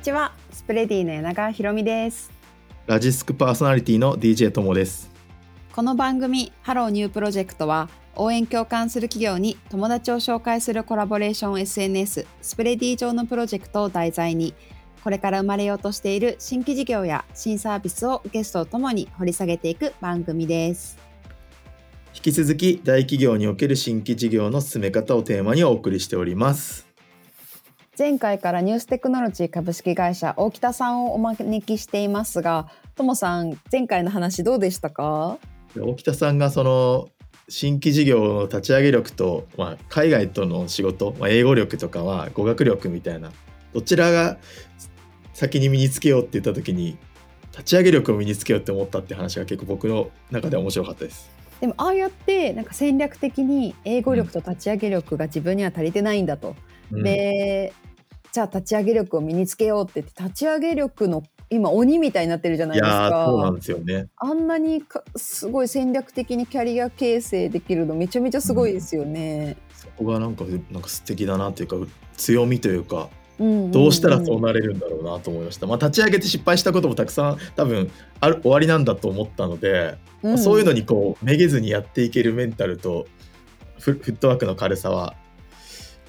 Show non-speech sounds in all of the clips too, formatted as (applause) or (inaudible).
にちは。 Spready の柳川ひろみです。ラジスクパーソナリティの DJ ともです。この番組 Hello New Project は応援共感する企業に友達を紹介するコラボレーション SNS Spready 上のプロジェクトを題材にこれから生まれようとしている新規事業や新サービスをゲストとともに掘り下げていく番組です。引き続き大企業における新規事業の進め方をテーマにお送りしております前回からニューステクノロジー株式会社大北さんをお招きしていますがともさん前回の話どうでしたか？大北さんがその新規事業の立ち上げ力と、まあ、海外との仕事、まあ、英語力とかは語学力みたいなどちらが先に身につけようって言った時に立ち上げ力を身につけようって思ったって話が結構僕の中では面白かったです。でもああやってなんか戦略的に英語力と立ち上げ力が自分には足りてないんだと。うん、でじゃあ立ち上げ力を身につけようって言って立ち上げ力の今鬼みたいになってるじゃないですか。そうなんですよね。あんなにかすごい戦略的にキャリア形成できるのめちゃめちゃすごいですよね。うん、そこがなんかなんか素敵だなっていうか強みというか。どうしたらそうなれるんだろうなと思いました。まあ、立ち上げて失敗したこともたくさん多分ある終わりなんだと思ったので、うん、そういうのにこうめげずにやっていけるメンタルとフットワークの軽さは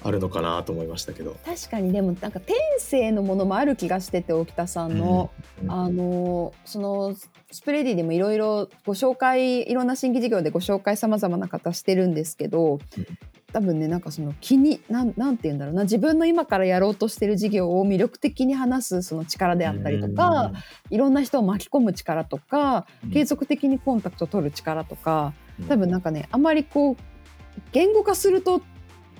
あるのかなと思いましたけど。確かにでもなんか天性のものもある気がしてて沖田さんの、うん、あのそのスプレディでもいろいろご紹介いろんな新規事業でご紹介さまざまな方してるんですけど、多分ねなんかその気になんなんて言うんだろうな。自分の今からやろうとしてる事業を魅力的に話すその力であったりとか、いろんな人を巻き込む力とか、継続的にコンタクトを取る力とか多分なんかねあまりこう言語化すると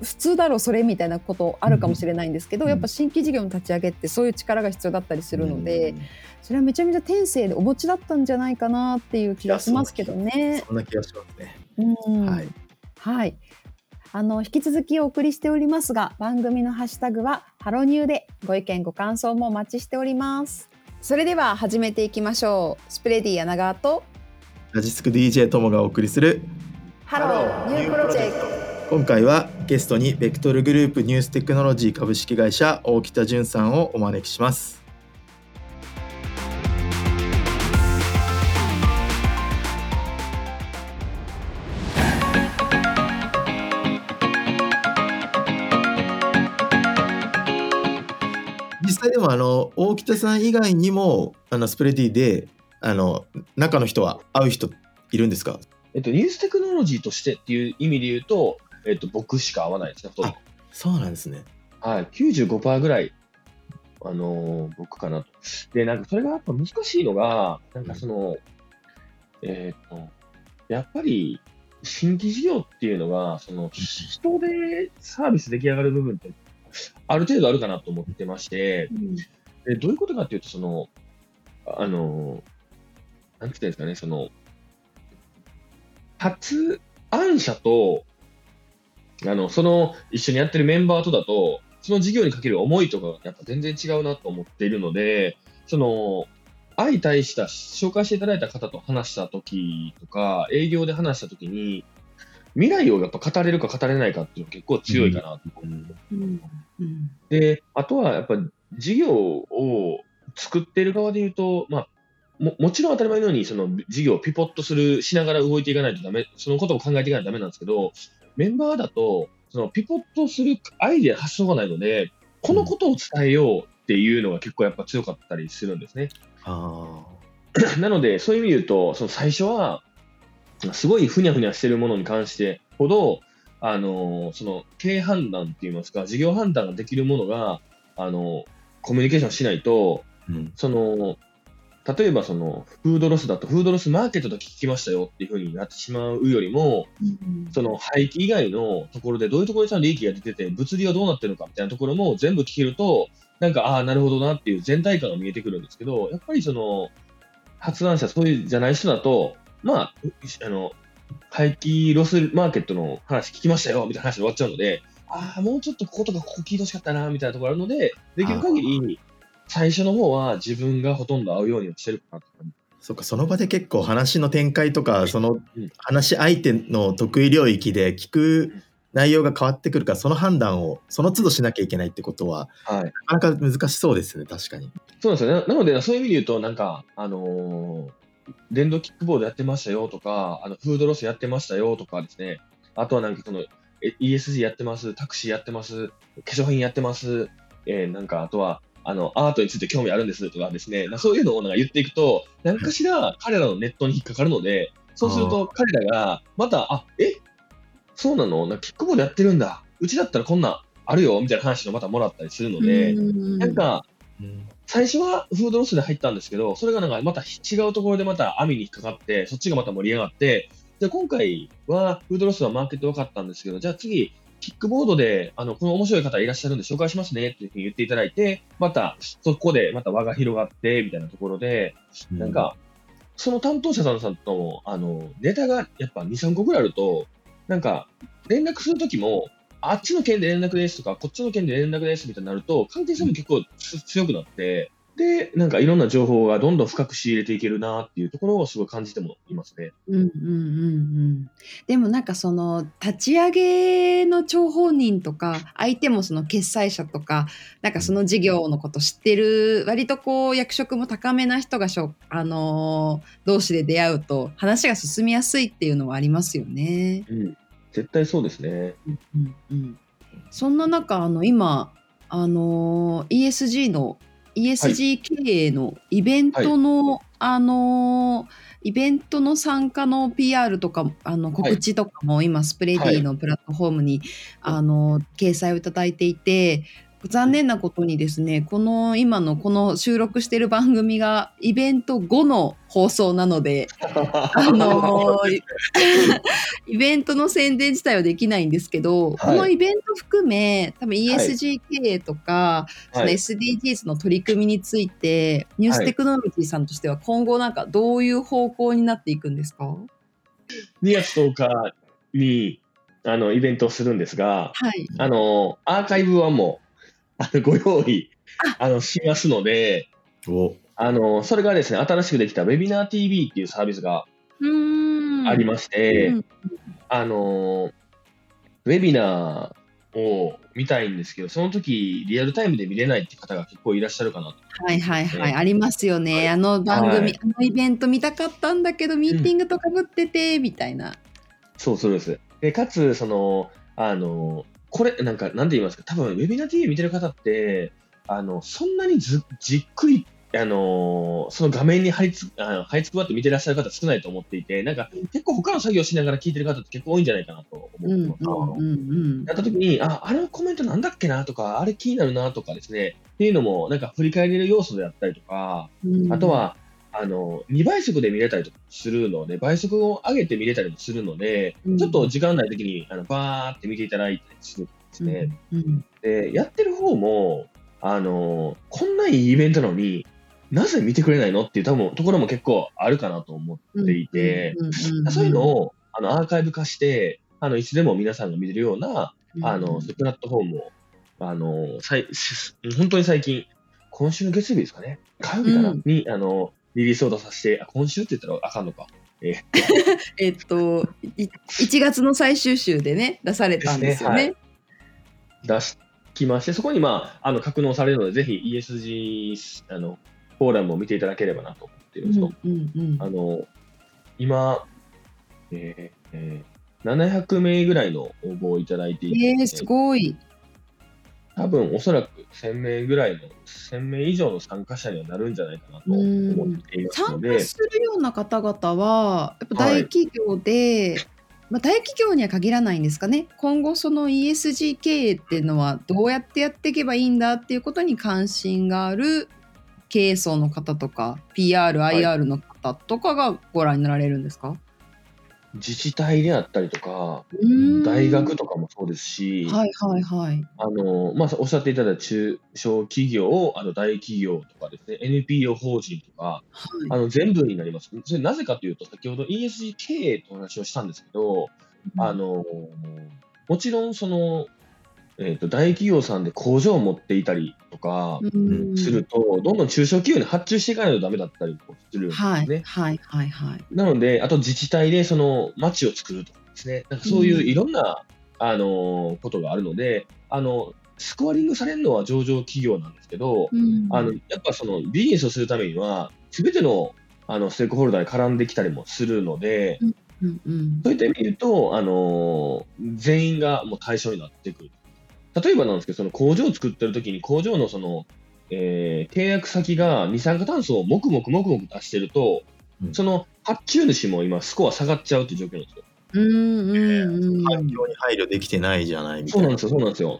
普通だろうそれみたいなことあるかもしれないんですけど、うん、やっぱ新規事業の立ち上げってそういう力が必要だったりするので、うん、それはめちゃめちゃ天性でお持ちだったんじゃないかなっていう気がしますけどね。そんな気がしますね。うん、はい、はい、あの引き続きお送りしておりますが番組のハッシュタグはハロニューでご意見ご感想もお待ちしております。それでは始めていきましょう。 Spready 柳川とラジスク DJ ともがお送りする Hello New Project。今回はゲストにベクトルグループニューステクノロジー株式会社大北淳さんをお招きします。実際でもあの大北さん以外にもあのスプレディであの中の人は会う人いるんですか？えっと、ニューステクノロジーとしてっていう意味で言うと、えっと、僕しか合わないですね、あそうなんですね。はい、95%ぐらい、あのー、僕かなと。で、なんかそれがやっぱ難しいのが、なんかその、うん、えっ、と、やっぱり、新規事業っていうのが、その、人でサービス出来上がる部分って、ある程度あるかなと思ってまして、うん、でどういうことかっていうと、その、あの、なんて言ったんですかね、その、発案者とあの、その一緒にやってるメンバーとだと、その事業にかける思いとかがやっぱ全然違うなと思っているので、その、相対した、紹介していただいた方と話した時とか、営業で話した時に、未来をやっぱ語れるか語れないかっていうのが結構強いかなと思う、うん。うん、で、あとはやっぱ事業を作っている側で言うと、まあ、ももちろん当たり前のようにその事業をピポッとするしながら動いていかないとダメ、そのことを考えていかないとダメなんですけど、メンバーだと、そのピポットするアイデア、発想がないので、このことを伝えようっていうのが結構やっぱ強かったりするんですね。(coughs) なので、そういう意味で言うと、その最初は、すごいふにゃふにゃしてるものに関してほど、あのその経営判断って言いますか、事業判断ができるものが、あのコミュニケーションしないと、うん、その例えばそのフードロスだとフードロスマーケットだけ聞きましたよっていうふうになってしまうよりも、うん、その廃棄以外のところでどういうところにその利益が出てて物流はどうなってるのかみたいなところも全部聞けるとなんかああなるほどなっていう全体感が見えてくるんですけどやっぱりその発案者そういうじゃない人だとまああの廃棄ロスマーケットの話聞きましたよみたいな話で終わっちゃうのでああもうちょっとこことかここ聞いてほしかったなみたいなところあるのでできる限り最初の方は自分がほとんど会うようにしてるかなとそっかその場で結構話の展開とかその話し相手の得意領域で聞く内容が変わってくるからその判断をその都度しなきゃいけないってことは、はい、なかなか難しそうですね確かに。そうですよね。なのでそういう意味で言うとなんかあのー、電動キックボードやってましたよとかあのフードロスやってましたよとかですね。あとはなんかその ESG やってますタクシーやってます化粧品やってます、えー、なんかあとはあの、アートについて興味あるんですとかですね、そういうのをなんか言っていくと、何かしら彼らのネットに引っかかるので、そうすると彼らが、また、あ、え？そうなの？なんかキックボードやってるんだ。うちだったらこんなあるよ。みたいな話をまたもらったりするので、なんか、最初はフードロスで入ったんですけど、それがなんかまた違うところでまた網に引っかかって、そっちがまた盛り上がって、で今回はフードロスはマーケット分かったんですけど、じゃあ次、キックボードで、あの、この面白い方いらっしゃるんで紹介しますねっていうふうに言っていただいて、また、そこでまた輪が広がって、みたいなところで、なんか、その担当者さんさんとも、あの、ネタがやっぱ2、3個ぐらいあると、なんか、連絡するときも、あっちの件で連絡ですとか、こっちの件で連絡ですみたいになると、関係性も結構強くなって、で、なんかいろんな情報がどんどん深く仕入れていけるなっていうところをすごい感じてもいますね。うんうんうんうん。でもなんかその立ち上げの張本人とか相手もその決裁者とかなんかその事業のこと知ってる割とこう役職も高めな人がしょあのー、同士で出会うと話が進みやすいっていうのはありますよね。うん、絶対そうですね。うんうんうん、そんな中あの今あのー、ESG の ESG 経営のイベントの、はい、あのイベントの参加の PR とかあの告知とかも今スプレディのプラットフォームに、はい、あの掲載をいただいていて残念なことにですね、この今のこの収録している番組がイベント後の放送なので、(laughs) あの (laughs) イベントの宣伝自体はできないんですけど、はい、このイベント含め、多分 ESG 経営とか、はい、その SDGs の取り組みについて、ニューステクノロジーさんとしては今後なんかどういう方向になっていくんですか ?2 月10日にあのイベントをするんですが、はい、あのアーカイブはもうあのご用意あのしますので、あのそれがですね、新しくできた Webinar TV っていうサービスがありまして、あのウェビナーを見たいんですけど、その時リアルタイムで見れないって方が結構いらっしゃるかなと。はいはいはい、ありますよね。はい、あの番組、はい、あのイベント見たかったんだけど、ミーティングとかぶってて、みたいな。そうそうです。でかつ、その、あの、これ、なんか、なんて言いますか、多分、ウェビナー TV 見てる方って、あの、そんなにずじっくり、あのー、その画面に貼りつあの貼り付くばって見てらっしゃる方少ないと思っていて、なんか、結構他の作業しながら聞いてる方って結構多いんじゃないかなと思ってます。やった時に、あ、あれのコメントなんだっけなとか、あれ気になるなとかですね、っていうのも、なんか振り返れる要素であったりとか、あとは、あの、2倍速で見れたりとかするので、倍速を上げて見れたりもするので、うん、ちょっと時間ない時に、あの、バーって見ていただいたりするんですね。うんうん、で、やってる方も、あの、こんないいイベントなのに、なぜ見てくれないのっていう多分ところも結構あるかなと思っていて、そういうのをあのアーカイブ化して、あのいつでも皆さんが見れるような、あのプラットフォームをあのさい本当に最近、今週の月曜日ですかね、火曜日かな、うん、にあのリリースを出させて、あ今週って言ったらあかんのか。え (laughs) えっと、1月の最終週でね、出されたんですよね。ねはい、出しきまして、そこに、まあ、あの格納されるので、ぜひ ESG あのフォーラムを見ていただければなと思っているんですと、あの今、えーえー、700名ぐらいの応募をいただいていて、えー、すごい。多分おそらく1000名ぐらいの、1000名以上の参加者にはなるんじゃないかなと思っていますので。参加するような方々は、やっぱ大企業で、はい、まあ、大企業には限らないんですかね、今後、その ESG 経営っていうのは、どうやってやっていけばいいんだっていうことに関心がある経営層の方とか、PR、IR の方とかがご覧になられるんですか、自治体であったりとか、大学とかもそうですし、はいはいはい。あの、まあ、おっしゃっていただいた中小企業、あの大企業とかですね、NPO 法人とか、はい、あの全部になります。それなぜかというと、先ほど ESG 経営とお話をしたんですけど、うん、あの、もちろんそのえーと、大企業さんで工場を持っていたりとかすると、どんどん中小企業に発注していかないとダメだったりするんですね。はいはいはいはい、なので、あと自治体でその町を作るとかですね、なんかそういういろんな、あのことがあるので、あの、スコアリングされるのは上場企業なんですけど、うん、あの、やっぱそのビジネスをするためには、すべてのあのステークホルダーに絡んできたりもするので、うんうんうん、そういった意味で言うと、あの全員がもう対象になってくる。例えばなんですけど、その工場を作ってる時に工場のその、えー、契約先が二酸化炭素をもくもくもくもく出してると、うん、その発注主も今スコア下がっちゃうっていう状況なんですよ。うんうんうん、環境に配慮できてないじゃないみたいな。そうなんですよ、そうなんですよ。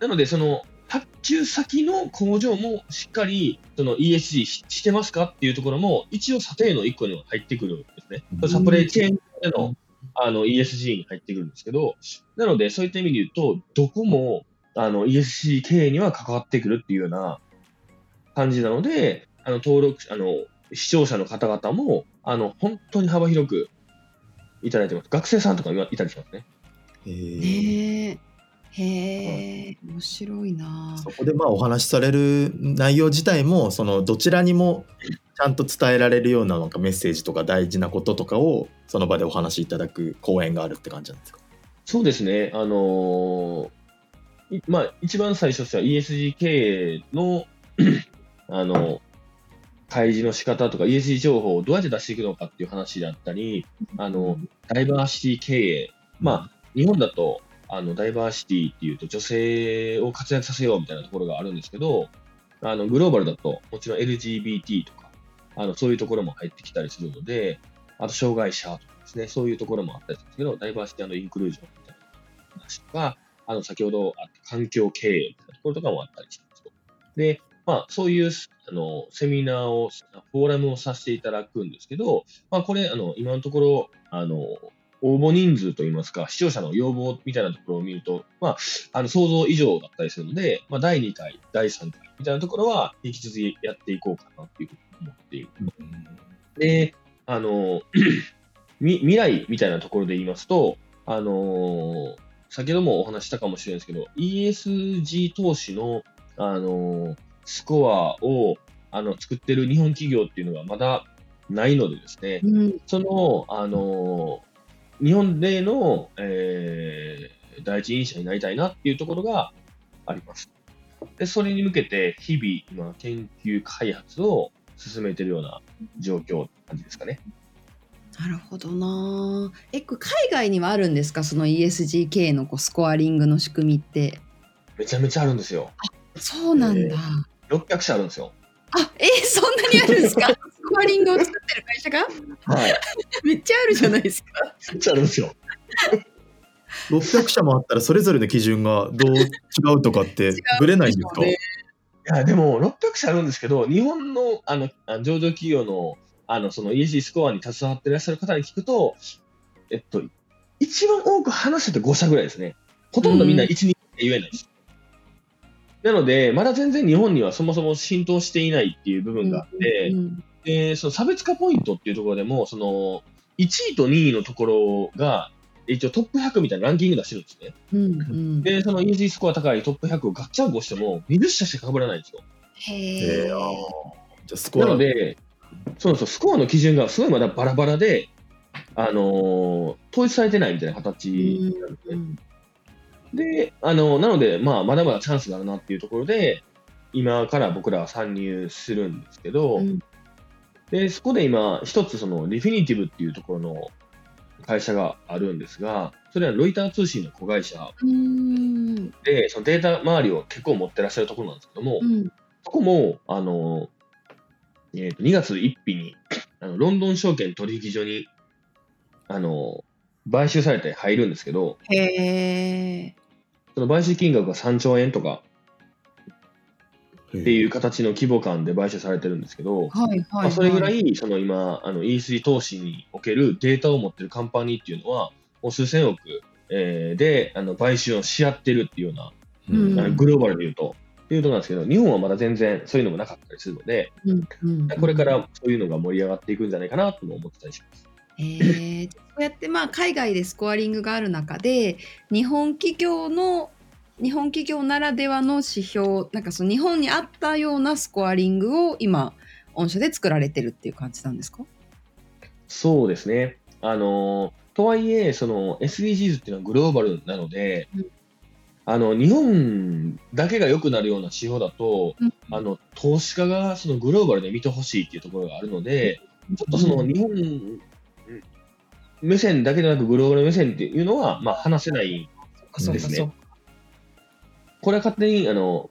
なので、その発注先の工場もしっかりその ESG してますかっていうところも、一応査定の一個には入ってくるんですね。サプライチェーンでのあの ESG に入ってくるんですけど、なので、そういった意味で言うと、どこもあの ESG 経営には関わってくるっていうような感じなので、あの登録、あの視聴者の方々もあの本当に幅広くいただいてます。学生さんとかいたりしますね。へえ。へえ、面白いな。そこでまあお話しされる内容自体もそのどちらにもちゃんと伝えられるようななんかメッセージとか大事なこととかをその場でお話しいただく講演があるって感じなんですか？そうですね。あのー、まあ一番最初としては ESG 経営の (clears throat) あの開示の仕方とか ESG 情報をどうやって出していくのかっていう話であったり、あのダイバーシティ経営、まあ日本だとあのダイバーシティっていうと女性を活躍させようみたいなところがあるんですけど、あのグローバルだともちろん LGBT とか、あのそういうところも入ってきたりするので、あと障害者とかですね、そういうところもあったりするんですけど、ダイバーシティインクルージョンみたいな話とか、あの先ほどあった環境経営みたいなところとかもあったりしますと。で、まあ、そういうあのセミナーを、フォーラムをさせていただくんですけど、まあ、これ、あの今のところ、あの応募人数といいますか、視聴者の要望みたいなところを見ると、まあ、あの想像以上だったりするので、まあ、第2回、第3回みたいなところは、引き続きやっていこうかなっていうふうに思っている。で、あの、(clears throat) 未来みたいなところで言いますと、あの先ほどもお話したかもしれないですけど、ESG 投資の、あのスコアをあの作ってる日本企業っていうのがまだないのでですね、うん、その、あの日本での、えー、第一人者になりたいなっていうところがあります。で、それに向けて日々、今、研究開発を進めてるような状況って感じですかね。なるほどな。え、海外にはあるんですか？その ESG 系のこうスコアリングの仕組みって。めちゃめちゃあるんですよ。あ、そうなんだ。えー、600社あるんですよ。あ、えー、そんなにあるんですか？スコアリングを作ってる会社が？はい。めっちゃあるじゃないですか。めっちゃあるんですよ。600社もあったらそれぞれの基準がどう違うとかってぶれないんですか、ね、いやでも600社あるんですけど日本のあの上場企業のあのその ESG スコアに携わっていらっしゃる方に聞くと、えっと、一番多く話してて5社ぐらいですね。ほとんどみんな1、2って言えないです。なので、まだ全然日本にはそもそも浸透していないっていう部分があって、うんうん、でその差別化ポイントっていうところでも、その1位と2位のところが、一応トップ100みたいなランキング出してるんですね。うんうん、で、その ESG スコア高いトップ100をガッチャンコしても、20社しか被らないんですよ。へえ。なので、そうそう、スコアの基準がすごいまだバラバラで、あのー、統一されてないみたいな形なんですね。うんうんで、あの、なので、まあ、まだまだチャンスがあるなっていうところで、今から僕らは参入するんですけど、うん、で、そこで今、一つその、リフィニティブっていうところの会社があるんですが、それはロイター通信の子会社で、そのデータ周りを結構持ってらっしゃるところなんですけども、うん、そこも、あの、えー、と2月1日にあのロンドン証券取引所にあの買収されて入るんですけど、へその買収金額が3兆円とかっていう形の規模感で買収されてるんですけど、はいはいまあ、それぐらいその今あの E3 投資におけるデータを持ってるカンパニーっていうのはもう数千億、えー、であの買収をし合ってるっていうような、うん、グローバルでいうと。っていうとなんですけど日本はまだ全然そういうのもなかったりするので、うんうん、これからそういうのが盛り上がっていくんじゃないかなとも思ってたりします。えー、そうやってまあ海外でスコアリングがある中で日本企業の日本企業ならではの指標なんかその日本に合ったようなスコアリングを今御社で作られてるっていう感じなんですか？そうですね。あのとはいえ、その SDGs っていうのはグローバルなので、うん、あの日本だけが良くなるような指標だと、うん、あの投資家がそのグローバルで見てほしいっていうところがあるので、ちょっとその日本目線だけでなくグローバル目線っていうのは、まあ、話せないですね。これは勝手にあの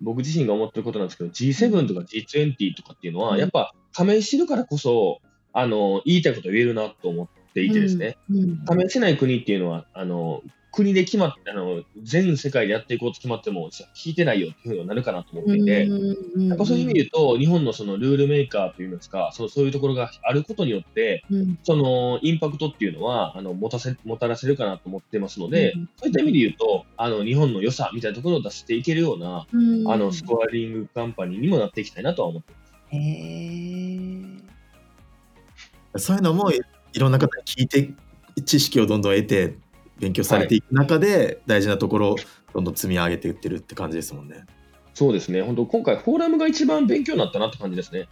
僕自身が思ってることなんですけど、G7 とか G20 とかっていうのは、やっぱ加盟してるからこそ、あの言いたいこと言えるなと思っていてですね、加盟してない国っていうのは、あの国で決まって、あの、全世界でやっていこうと決まっても、聞いてないよっていうふうになるかなと思っていて、やっぱそういう意味で言うと、日本のそのルールメーカーというんですか、そうそういうところがあることによって、うん、そのインパクトっていうのは、あの、持たせ、もたらせるかなと思ってますので、うん、そういった意味で言うと、あの、日本の良さみたいなところを出していけるような、うん、あの、スコアリングカンパニーにもなっていきたいなとは思ってます。へそういうのもいろんな方に聞いて知識をどんどん得て勉強されていく中で、大事なところをどんどん積み上げていってるって感じですもんね。そうですね、本当、今回、フォーラムが一番勉強になったなって感じですね。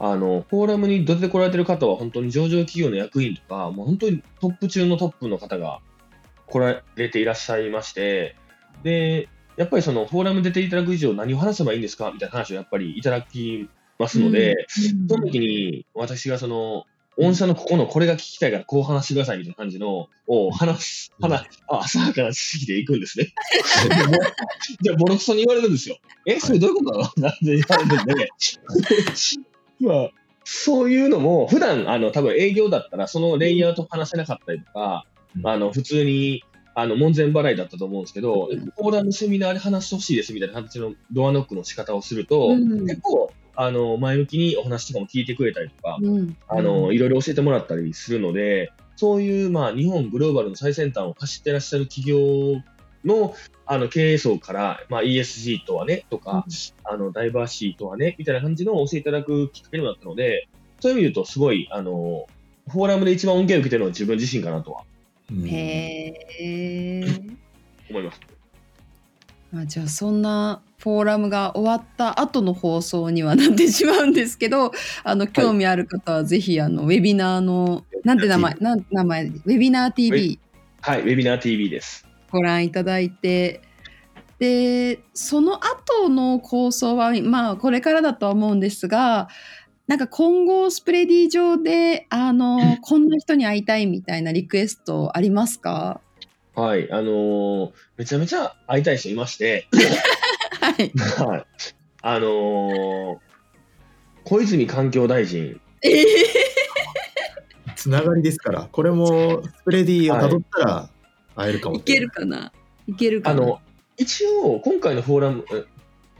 あのフォーラムに出てこられてる方は、本当に上場企業の役員とか、もう本当にトップ中のトップの方が来られていらっしゃいまして、で、やっぱりそのフォーラム出ていただく以上、何を話せばいいんですか？みたいな話をやっぱりいただきますので、うん、その時に私がその御社のここのこれが聞きたいからこう話してくださいみたいな感じのを話す、話、あ、浅はかな知識でいくんですね。(laughs) じゃあ、ボロクソに言われるんですよ。え、それどういうことだろう？なんて言われるんで、(laughs) まあ、そういうのも、普段、あの、多分営業だったら、そのレイヤーと話せなかったりとか、あの、普通に、あの、門前払いだったと思うんですけど、フォーラムセミナーで話してほしいですみたいな形のドアノックの仕方をすると、結構、あの、前向きにお話とかも聞いてくれたりとか、うん、あの、いろいろ教えてもらったりするので、そういう、まあ、日本グローバルの最先端を走ってらっしゃる企業の、あの、経営層から、まあ、ESG とはね、とか、うん、あの、ダイバーシーとはね、みたいな感じの教えていただくきっかけにもなったので、そういう意味で言うと、すごい、あの、フォーラムで一番恩恵を受けてるのは自分自身かなとは。へえ。(laughs) 思います。まあ、じゃあそんなフォーラムが終わった後の放送にはなってしまうんですけどあの興味ある方はぜひあのウェビナーのなんて名前なん名前ウェビナー TV はいウェビナー TV です。ご覧いただいてでその後の構想はまあこれからだとは思うんですがなんか今後スプレディ上であの (laughs) こんな人に会いたいみたいなリクエストありますか？はい、あのー、めちゃめちゃ会いたい人いまして、はい。はい。あのー、小泉環境大臣。えー、つながりですから、これもスプレディをたどったら会えるかも、はい、いけるかな？いけるかな？あの、一応、今回のフォーラム、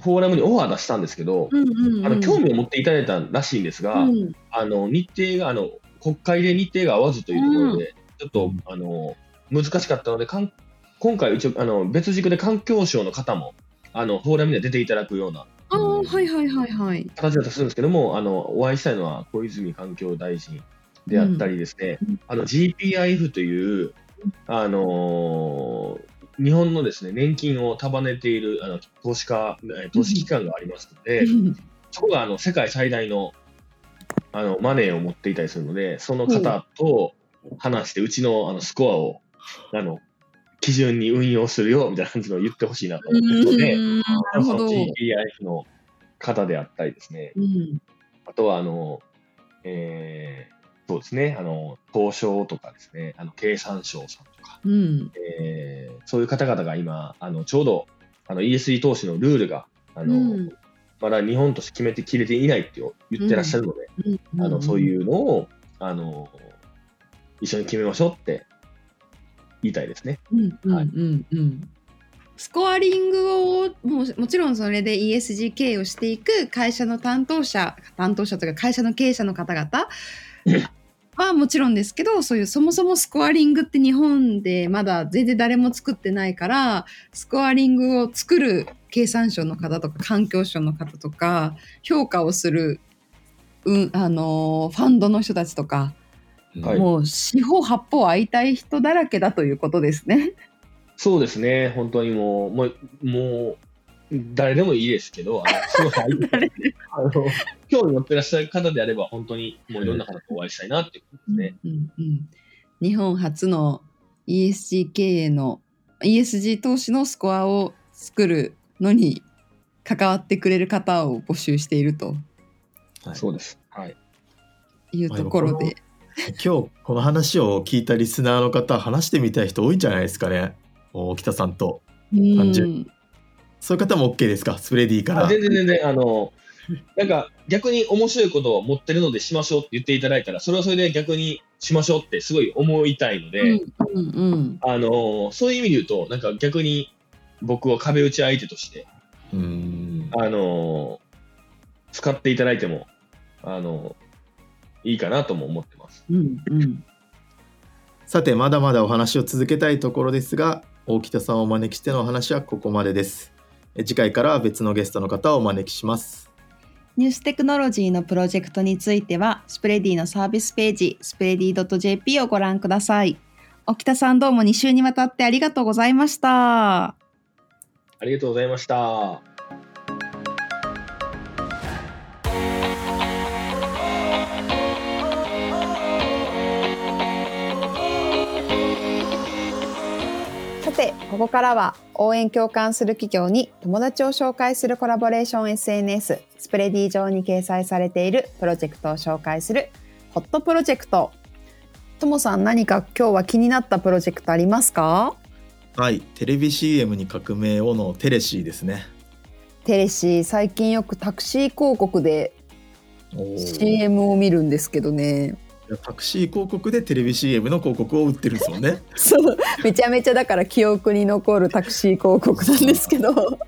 フォーラムにオファー出したんですけど、うんうんうん、あの興味を持っていただいたらしいんですが、うん、あの日程があの国会で日程が合わずというところで、うん、ちょっとあの難しかったので、かん今回一応あの別軸で環境省の方もあのフォーラムには出ていただくような。ああ、はいはいはいはい。形だとするんですけども、あのお会いしたいのは小泉環境大臣であったりですね、うん、あの GPIF という、あのー、日本のですね年金を束ねているあの投資家、投資機関がありますので、うん、そこがあの世界最大のあのマネーを持っていたりするので、その方と話して、うちのあのスコアをあの、基準に運用するよみたいな感じのを言ってほしいなと思ってるので、その GPIF の方であったりですね、うん、あとはあの、えー、そうですね、あの、東証とかですね、あの経産省さんとか、うん、えー、そういう方々が今、あのちょうどあの ESG 投資のルールが、あの、うん、まだ日本として決めてきれていないって言ってらっしゃるので、あのそういうのをあの一緒に決めましょうって言いたいですね。スコアリングをももちろんそれで ESG 経営をしていく会社の担当者担当者というか会社の経営者の方々 (laughs) はもちろんですけどそういうそもそもスコアリングって日本でまだ全然誰も作ってないからスコアリングを作る経産省の方とか環境省の方とか評価をする、うん、あのファンドの人たちとかはい、もう四方八方会いたい人だらけだということですね。そうですね、本当にもう、もう、もう誰でもいいですけど、あのすごいあの興味持ってらっしゃる方であれば、本当にもういろんな方とお会いしたいなっていうことですね。うんうんうん日本初の ESG 経営の ESG 投資のスコアを作るのに関わってくれる方を募集しているとはい、そうです。はい。いうところで、今日この話を聞いたリスナーの方話してみたい人多いんじゃないですかね。沖田さんと。単純そういう方も OK ですか？スプレディから。あ全然全然、あの、なんか逆に面白いことを持ってるのでしましょうって言っていただいたら、それはそれで逆にしましょうってすごい思いたいので、うんうんうん。あの、そういう意味で言うと、なんか逆に僕は壁打ち相手として、うーん。あの、使っていただいても、あの、いいかなとも思ってます。うんうんさてまだまだお話を続けたいところですが大北さんをお招きしてのお話はここまでですえ次回からは別のゲストの方をお招きしますニューステクノロジーのプロジェクトについては、スプレディのサービスページ、スプレディ .jp をご覧ください。沖田さんどうも2週にわたってありがとうございました。ありがとうございました。て、ここからは応援共感する企業に友達を紹介するコラボレーション SNS、スプレディ上に掲載されているプロジェクトを紹介するホットプロジェクト。ともさん何か今日は気になったプロジェクトありますか？はいテレビ CM に革命をのテレシーですね。テレシー最近よくタクシー広告で CM を見るんですけどねタクシー広告でテレビ CM の広告を売ってるんですもんね。(laughs) そうめちゃめちゃだから記憶に残るタクシー広告なんですけど。(laughs)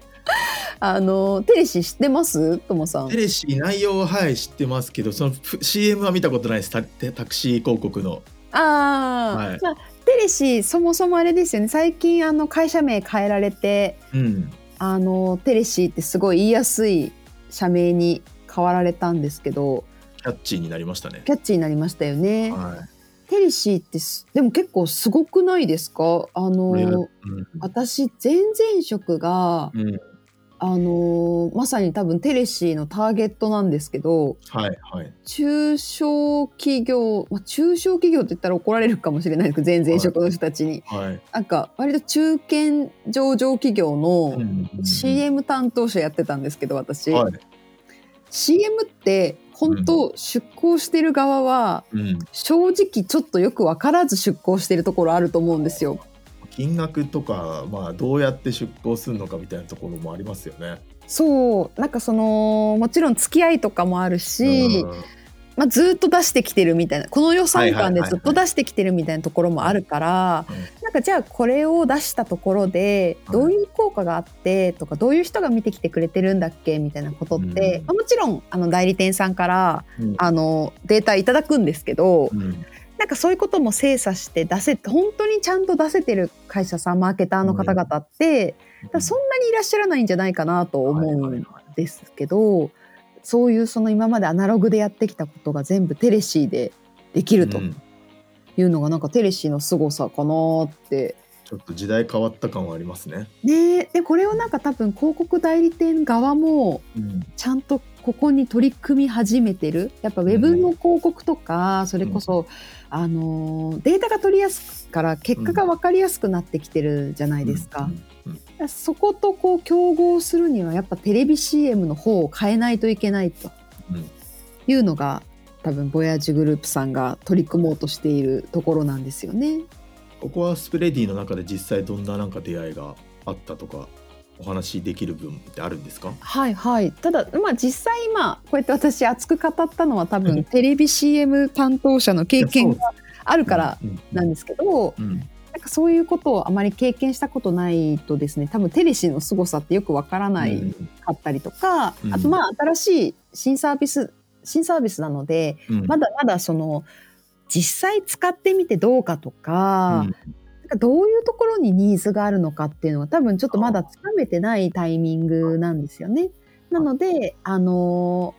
あのテレシー知ってます？ともさん。テレシー内容ははい知ってますけどそのふ CM は見たことないですタタクシー広告の。ああ、はい。まあテレシーそもそもあれですよね。最近あの会社名変えられてうん。あのテレシーってすごい言いやすい社名に変わられたんですけどキャッチーになりましたね。キャッチーになりましたよね。はテレシーってすでも結構すごくないですか？あのうん。私前々職がうん。あのまさに多分テレシーのターゲットなんですけどはいはい。中小企業、まあ、中小企業って言ったら怒られるかもしれないですけど前々職の人たちに、はいなんか割と中堅上場企業の CM 担当者やってたんですけど私、はい。CM って本当出向してる側はうん正直ちょっとよく分からず出向してるところあると思うんですよ。金額とか、まあ、どうやって出向するのかみたいなところもありますよね。そうなんかそのもちろん付き合いとかもあるし、うんまあ、ずっと出してきてるみたいなこの予算感ではいはいはいはい。ずっと出してきてるみたいなところもあるから、うん。なんかじゃあこれを出したところではいどういう効果があってとかどういう人が見てきてくれてるんだっけみたいなことって、うん。まあもちろんあの代理店さんからうん。あのデータいただくんですけど、うん。なんかそういうことも精査して出せ本当にちゃんと出せてる会社さんマーケターの方々って、だからそんなにいらっしゃらないんじゃないかなと思うんですけど、そういうその今までアナログでやってきたことが全部テレシーでできるとうん。いうのがなんかテレシーの凄さかなって。ちょっと時代変わった感はありますね。ねでこれをなんか多分広告代理店側もうん。ちゃんとここに取り組み始めてる。やっぱウェブの広告とか、それこそ、あのーデータが取りやすいから結果が分かりやすくなってきてるじゃないですか。うんそことこう競合するにはやっぱテレビ CM の方を変えないといけないと。うん。いうのが多分ボヤージュグループさんが取り組もうとしているところなんですよね。ここはスプレディの中で実際どんななんか出会いがあったとかお話しできる分ってあるんですか？はいはい。ただまあ実際今こうやって私熱く語ったのは多分テレビ CM 担当者の経験があるからなんですけど、うんなんかそういうことをあまり経験したことないとですね多分テレシの凄さってよくわからないうん。かったりとか、うん。あとまあ新しい新サービス新サービスなのでうん。まだまだその実際使ってみてどうかとか,、なんかどういうところにニーズがあるのかっていうのは多分ちょっとまだつかめてないタイミングなん。ですよね。なのであの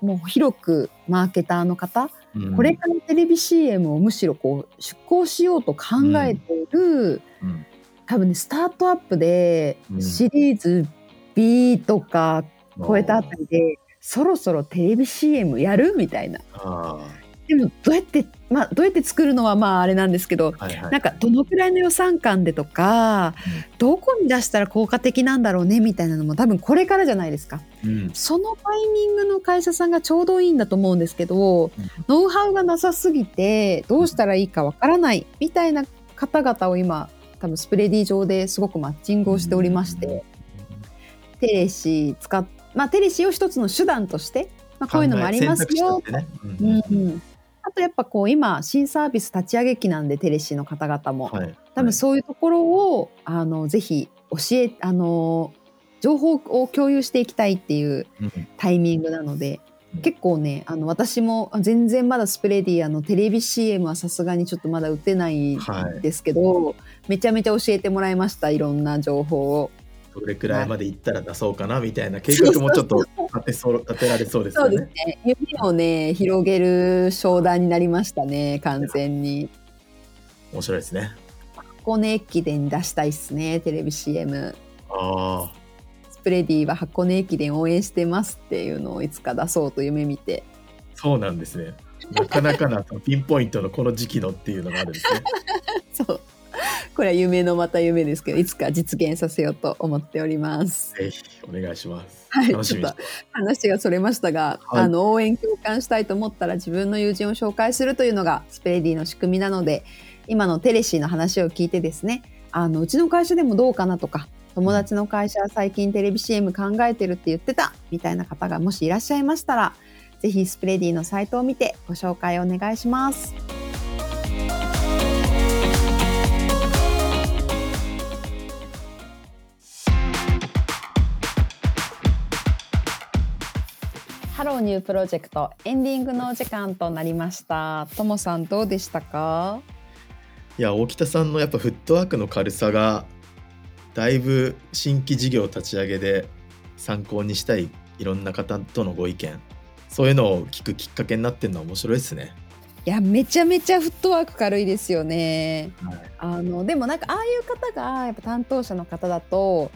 もう広くマーケターの方うん。これからテレビ CM をむしろこう出向しようと考えている、うん。多分ねスタートアップでうん。シリーズ B とか超えたあたりで、そろそろテレビ CM やる？みたいな。あでもどうやってまあどうやって作るのはまああれなんですけど、はいはい、なんかどのくらいの予算感でとか、うん、どこに出したら効果的なんだろうねみたいなのも多分これからじゃないですか、うん、そのタイミングの会社さんがちょうどいいんだと思うんですけど、うん、ノウハウがなさすぎてどうしたらいいかわからないみたいな方々を今多分スプレディ上ですごくマッチングをしておりまして、テレシ使っまあテレシを一つの手段としてまあ、こういうのもありますよ。ねうん。うん、あとやっぱこう今新サービス立ち上げ期なんでテレシーの方々も、はい、多分そういうところをあのぜひ教えあの情報を共有していきたいっていうタイミングなので、うん、結構ねあの私も全然まだスプレディアのテレビ CM はさすがにちょっとまだ打てないんですけど、はい、めちゃめちゃ教えてもらいましたいろんな情報を。どれくらいまで行ったら出そうかなみたいな計画もちょっと立てそう立てられそうですね。そうですね。夢をね広げる商談になりましたね完全に。面白いですね。箱根駅伝出したいっすねテレビ CM。ああ。スプレディは箱根駅伝応援してますっていうのをいつか出そうと夢見て。そうなんですね。なかなかなピンポイントのこの時期のっていうのがあるんですね。(laughs) そう。これは夢のまた夢ですけどいつか実現させようと思っております。ぜひお願いします。はいちょっと話がそれましたが、はい、あの応援共感したいと思ったら自分の友人を紹介するというのがスペレディの仕組みなので今のテレシーの話を聞いてですねあのうちの会社でもどうかなとか友達の会社は最近テレビ CM 考えてるって言ってたみたいな方がもしいらっしゃいましたらぜひ Spready のサイトを見てご紹介お願いします。 Hello New Project エンディングのお時間となりましたともさんどうでしたか？いや大北さんのやっぱフットワークの軽さがだいぶ新規事業立ち上げで参考にしたいいろんな方とのご意見そういうのを聞くきっかけになってるのは面白いですね。いやめちゃめちゃフットワーク軽いですよね。はい、あのでもなんかああいう方がやっぱ担当者の方だと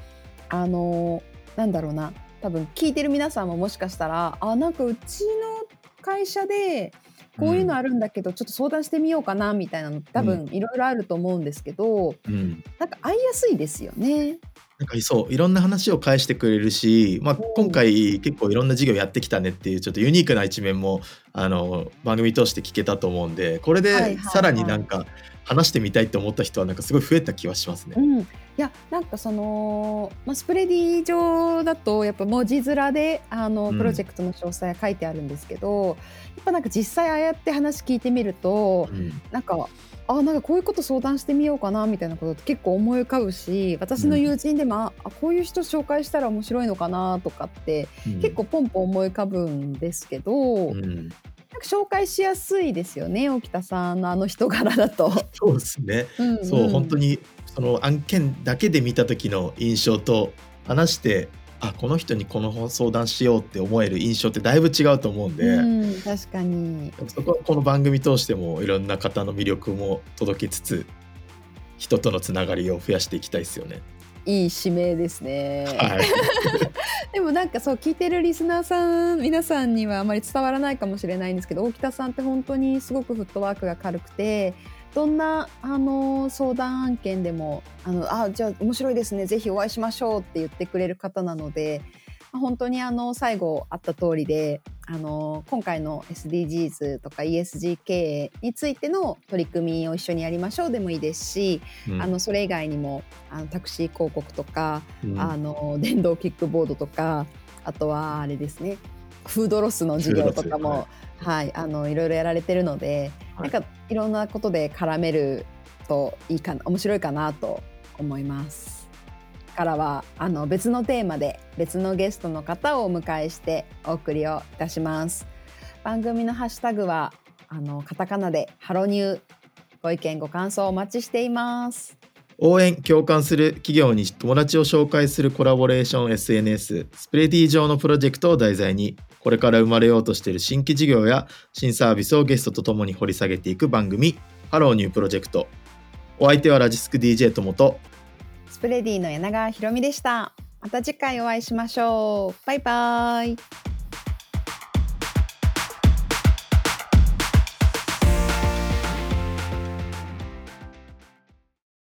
あのなんだろうな多分聞いてる皆さんももしかしたらあなんかうちの会社でこういうのあるんだけど、うん、ちょっと相談してみようかなみたいなの多分いろいろあると思うんですけど、うん、なんか会いやすいですよね。なんかそういろんな話を返してくれるし、まあ、今回結構いろんな事業やってきたねっていうちょっとユニークな一面もあの番組通して聞けたと思うんでこれでさらになんか話してみたいと思った人はなんかすごい増えた気はしますね。うん、いやなんかその、まあ、スプレディ上だとやっぱ文字面であのプロジェクトの詳細が書いてあるんですけど、うん、やっぱなんか実際ああやって話聞いてみると、うん、なんかあなんかこういうこと相談してみようかなみたいなことって結構思い浮かぶし私の友人でも、うん、あこういう人紹介したら面白いのかなとかって、結構ポンポン思い浮かぶんですけど、うん、なんか紹介しやすいですよね沖田さんのあの人柄だと。(laughs) そうですね、うんうん、そう本当にその案件だけで見た時の印象と話してあこの人にこの相談しようって思える印象ってだいぶ違うと思うんで、うん、確かにそこはこの番組通してもいろんな方の魅力も届けつつ人とのつながりを増やしていきたいですよね。いい指名ですね。はい、(laughs) でもなんかそう聞いてるリスナーさん皆さんにはあまり伝わらないかもしれないんですけど大北さんって本当にすごくフットワークが軽くてどんなあの相談案件でもあのあじゃあ面白いですね。ぜひお会いしましょうって言ってくれる方なので本当にあの最後あった通りであの今回の SDGs とか ESG 経営についての取り組みを一緒にやりましょうでもいいですし、うん、あのそれ以外にもあのタクシー広告とか、うん、あの電動キックボードとかあとはあれですねフードロスの事業とかも、はい、あのいろいろやられてるので、はい、なんかいろんなことで絡めるといいかな面白いかなと思います。からはあの別のテーマで別のゲストの方をお迎えしてお送りをいたします。番組のハッシュタグはあのカタカナでハロニューご意見ご感想お待ちしています。応援共感する企業に友達を紹介するコラボレーション SNS スプレディ上のプロジェクトを題材にこれから生まれようとしている新規事業や新サービスをゲストとともに掘り下げていく番組Hello New Project お相手はラジスク DJ ともと Spready の柳川ひろみでした。また次回お会いしましょう。バイバイ。